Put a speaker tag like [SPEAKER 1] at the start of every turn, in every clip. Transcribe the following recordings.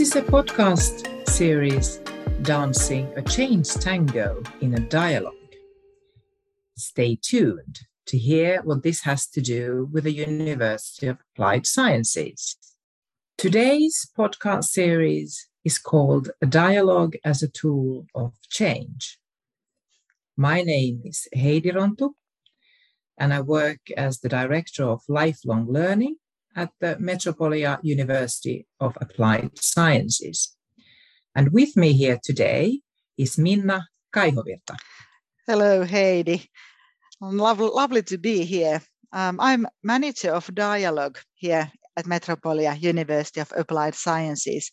[SPEAKER 1] This is a podcast series dancing a change tango in a dialogue. Stay tuned to hear what this has to do with the University of Applied Sciences. Today's podcast series is called A Dialogue as a Tool of Change. My name is Heidi Rontu, and I work as the Director of Lifelong Learning at the Metropolia University of Applied Sciences. And with me here today is Minna Kaihovirta.
[SPEAKER 2] Hello, Heidi. Lovely, lovely to be here. Um, I'm manager of dialogue here at Metropolia University of Applied Sciences,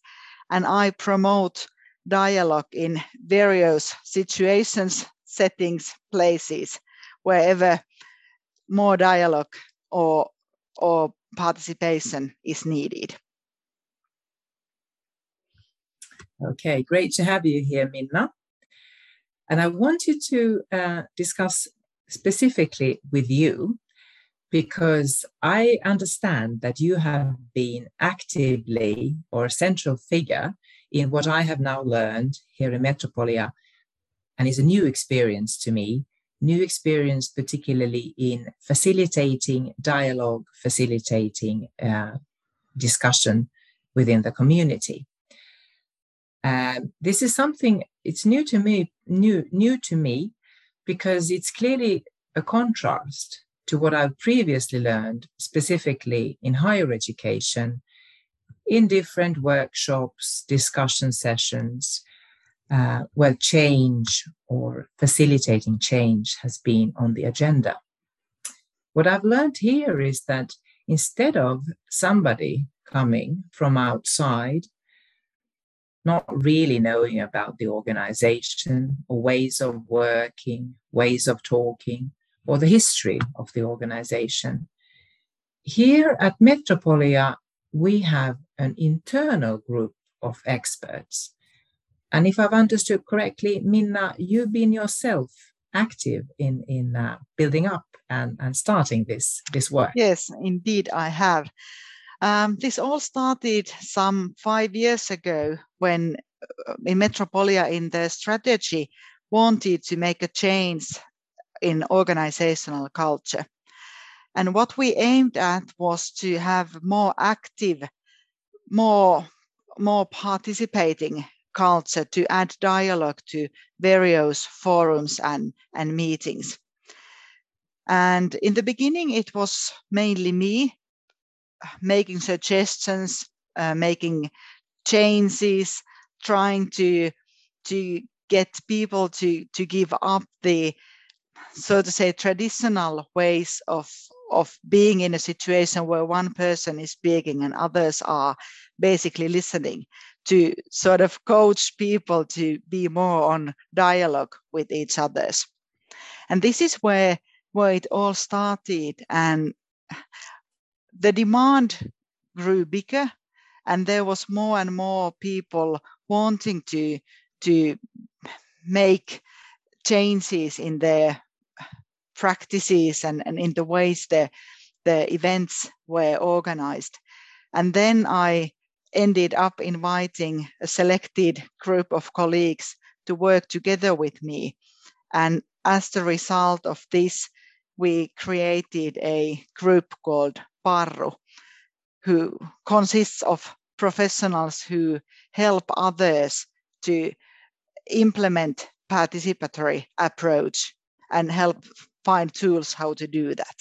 [SPEAKER 2] and I promote dialogue in various situations, settings, places, wherever more dialogue or, or participation is needed.
[SPEAKER 1] Okay, great to have you here, Minna. And I wanted to uh, discuss specifically with you because I understand that you have been actively or a central figure in what I have now learned here in Metropolia and is a new experience to me new experience, particularly in facilitating dialogue, facilitating uh, discussion within the community. Uh, this is something it's new to me, new new to me, because it's clearly a contrast to what I've previously learned, specifically in higher education, in different workshops, discussion sessions, uh, well, change or facilitating change has been on the agenda. What I've learned here is that instead of somebody coming from outside, not really knowing about the organization or ways of working, ways of talking, or the history of the organization, here at Metropolia, we have an internal group of experts and if I've understood correctly, Minna, you've been yourself active in in uh, building up and, and starting this this work.
[SPEAKER 2] Yes, indeed, I have. Um, this all started some five years ago when uh, in Metropolia in the strategy wanted to make a change in organizational culture. And what we aimed at was to have more active, more, more participating culture to add dialogue to various forums and, and meetings. And in the beginning, it was mainly me making suggestions, uh, making changes, trying to to get people to to give up the so to say traditional ways of of being in a situation where one person is speaking and others are basically listening to sort of coach people to be more on dialogue with each others. And this is where, where it all started. And the demand grew bigger and there was more and more people wanting to, to make changes in their practices and, and in the ways the, the events were organized. And then I ended up inviting a selected group of colleagues to work together with me. And as the result of this, we created a group called Parru, who consists of professionals who help others to implement participatory approach and help find tools how to do that.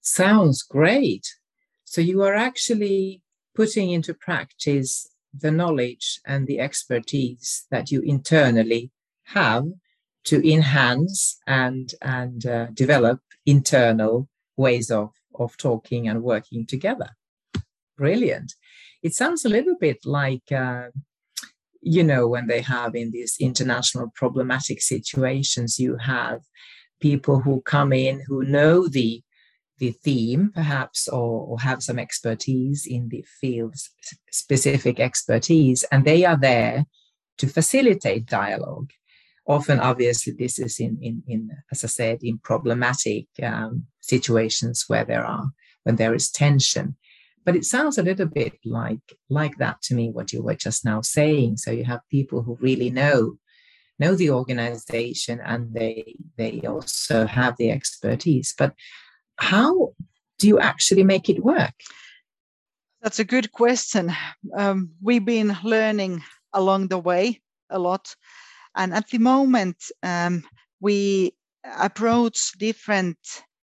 [SPEAKER 1] Sounds great. So you are actually putting into practice the knowledge and the expertise that you internally have to enhance and and uh, develop internal ways of of talking and working together. Brilliant. It sounds a little bit like uh, you know when they have in these international problematic situations you have people who come in who know the the theme, perhaps, or, or have some expertise in the field's specific expertise, and they are there to facilitate dialogue. Often, obviously, this is in, in, in as I said, in problematic um, situations where there are when there is tension. But it sounds a little bit like like that to me what you were just now saying. So you have people who really know know the organization and they they also have the expertise. But how do you actually make it work?
[SPEAKER 2] That's a good question. Um, we've been learning along the way a lot. And at the moment um, we approach different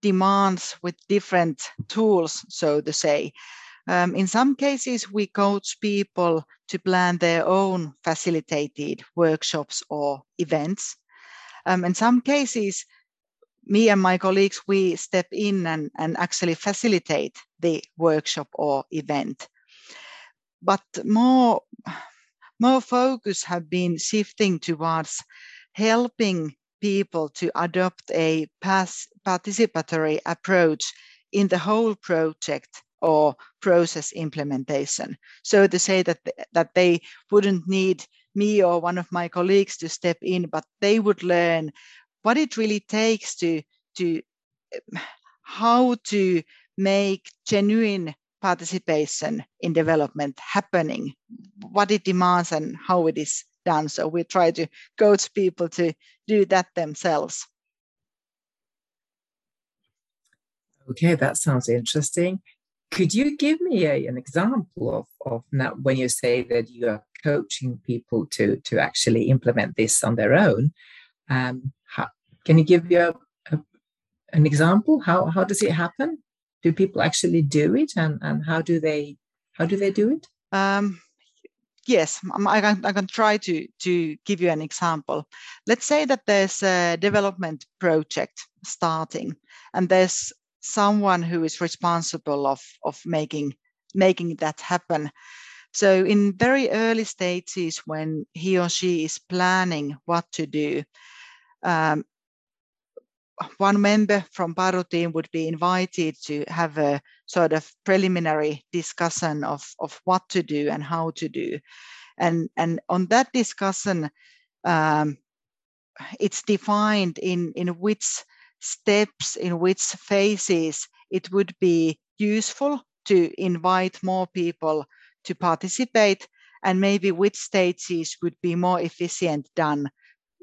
[SPEAKER 2] demands with different tools, so to say. Um, in some cases, we coach people to plan their own facilitated workshops or events. Um, in some cases, me and my colleagues, we step in and, and actually facilitate the workshop or event. But more, more focus have been shifting towards helping people to adopt a participatory approach in the whole project or process implementation. So to say that, that they wouldn't need me or one of my colleagues to step in, but they would learn what it really takes to, to um, how to make genuine participation in development happening, what it demands and how it is done. So we try to coach people to do that themselves.
[SPEAKER 1] Okay, that sounds interesting. Could you give me a, an example of, of now when you say that you are coaching people to, to actually implement this on their own? Um, how, can you give you a, a, an example? How, how does it happen? Do people actually do it and, and how do they how do they do it? Um,
[SPEAKER 2] yes, I can, I can try to, to give you an example. Let's say that there's a development project starting and there's someone who is responsible of, of making, making that happen. So in very early stages, when he or she is planning what to do, um, one member from Paro team would be invited to have a sort of preliminary discussion of, of what to do and how to do. And, and on that discussion, um, it's defined in, in which steps, in which phases it would be useful to invite more people to participate and maybe which stages would be more efficient done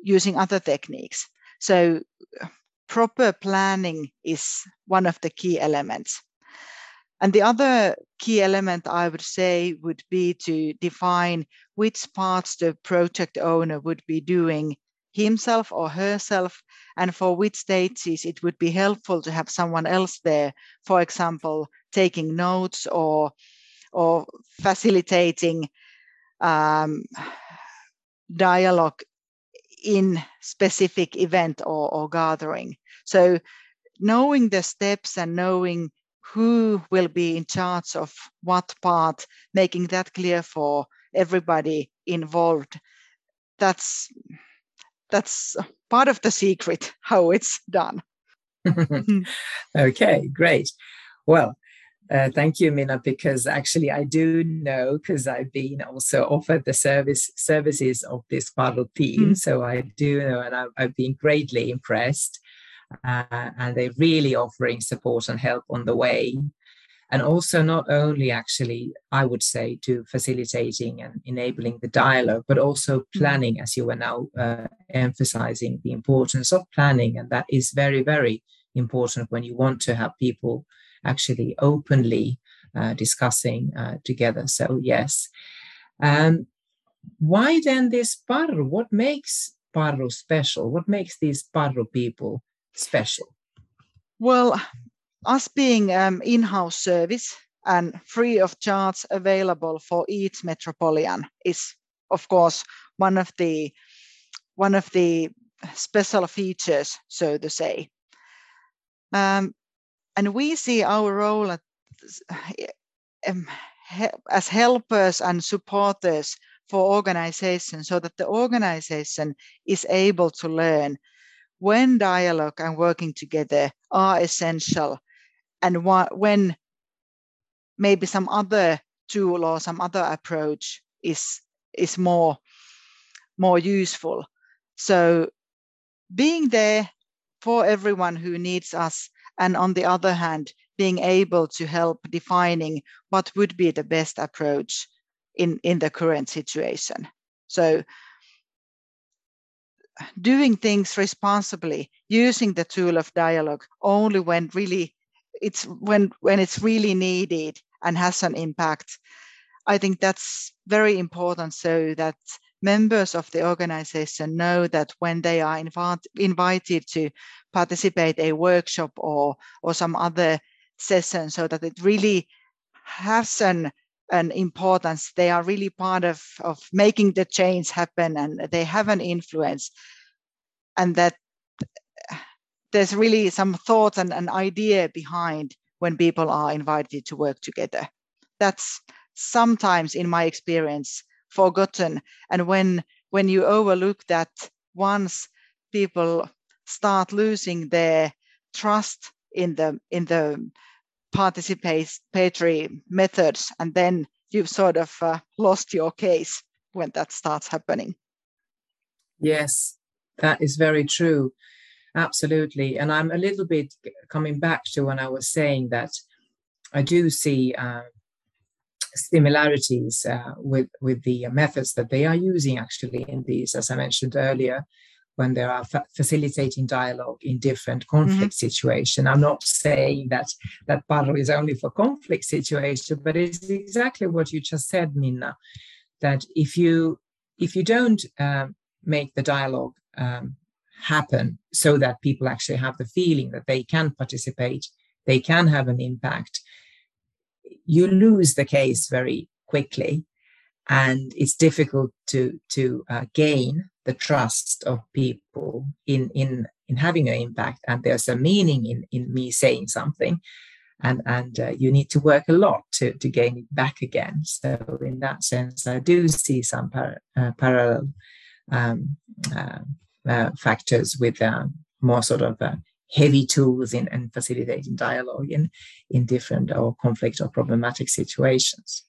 [SPEAKER 2] using other techniques. So proper planning is one of the key elements. And the other key element I would say would be to define which parts the project owner would be doing himself or herself, and for which stages it would be helpful to have someone else there, for example, taking notes or, or facilitating um, dialogue in specific event or, or gathering. So knowing the steps and knowing who will be in charge of what part, making that clear for everybody involved, that's that's part of the secret how it's done.
[SPEAKER 1] okay, great. Well, uh, thank you, Minna, because actually I do know because I've been also offered the service services of this Paro team. Mm. So I do know, and I've, I've been greatly impressed. Uh, and they're really offering support and help on the way. And also, not only actually, I would say, to facilitating and enabling the dialogue, but also mm. planning, as you were now uh, emphasizing the importance of planning. And that is very, very important when you want to have people actually openly uh, discussing uh, together. So, yes. Um, why then this Paro? What makes Paro special? What makes these Paro people special?
[SPEAKER 2] Well, us being um, in-house service and free of charge available for each metropolitan is, of course, one of the one of the special features, so to say. Um, and we see our role at, um, as helpers and supporters for organizations so that the organization is able to learn when dialogue and working together are essential and when maybe some other tool or some other approach is is more more useful so being there for everyone who needs us and on the other hand, being able to help defining what would be the best approach in, in the current situation. So doing things responsibly, using the tool of dialogue only when really it's when when it's really needed and has an impact. I think that's very important so that members of the organization know that when they are inv- invited to participate a workshop or or some other session so that it really has an an importance. They are really part of of making the change happen and they have an influence. And that there's really some thoughts and an idea behind when people are invited to work together. That's sometimes in my experience forgotten. And when when you overlook that once people start losing their trust in the in the participatory methods and then you've sort of uh, lost your case when that starts happening.
[SPEAKER 1] Yes that is very true. Absolutely. And i'm a little bit coming back to when i was saying that i do see uh, similarities uh, with with the methods that they are using actually in these, as I mentioned earlier, when they are fa- facilitating dialogue in different conflict mm-hmm. situations. I'm not saying that that Paro is only for conflict situation, but it's exactly what you just said, Minna. That if you if you don't um, make the dialogue um, happen so that people actually have the feeling that they can participate, they can have an impact, you lose the case very quickly and it's difficult to to uh, gain the trust of people in in in having an impact. And there's a meaning in in me saying something. And and uh, you need to work a lot to to gain it back again. So in that sense i do see some par- uh, parallel um, uh, uh, factors with uh, more sort of heavy tools in, in facilitating dialogue in, in different or conflict or problematic situations.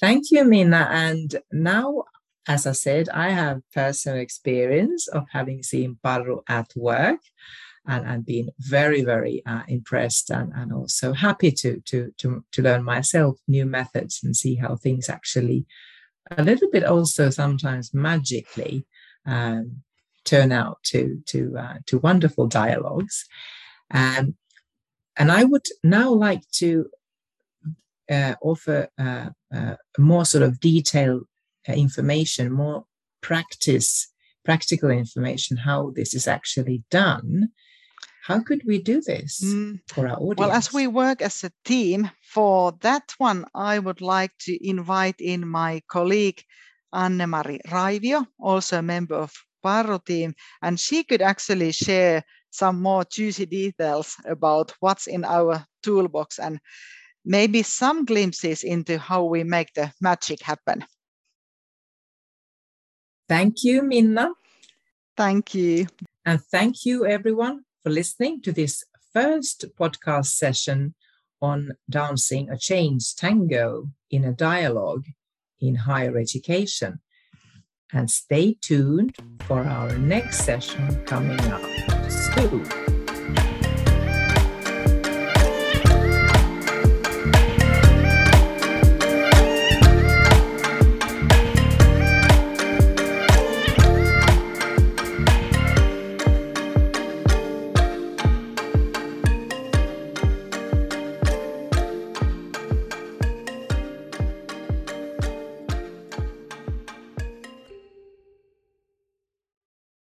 [SPEAKER 1] Thank you, Minna. And now, as I said, I have personal experience of having seen Paro at work and, and been very, very uh, impressed and, and also happy to, to, to, to learn myself new methods and see how things actually, a little bit also sometimes magically, um, turn out to to uh, to wonderful dialogues. Um, and I would now like to uh, offer uh, uh more sort of detailed uh, information, more practice, practical information, how this is actually done. How could we do this mm. for our audience?
[SPEAKER 2] Well, as we work as a team, for that one, I would like to invite in my colleague Anne-Mari Raivio, also a member of Paro team, and she could actually share some more juicy details about what's in our toolbox and maybe some glimpses into how we make the magic happen.
[SPEAKER 1] Thank you, Minna.
[SPEAKER 2] Thank you.
[SPEAKER 1] And thank you, everyone, for listening to this first podcast session on dancing a change tango in a dialogue in higher education and stay tuned for our next session coming up soon.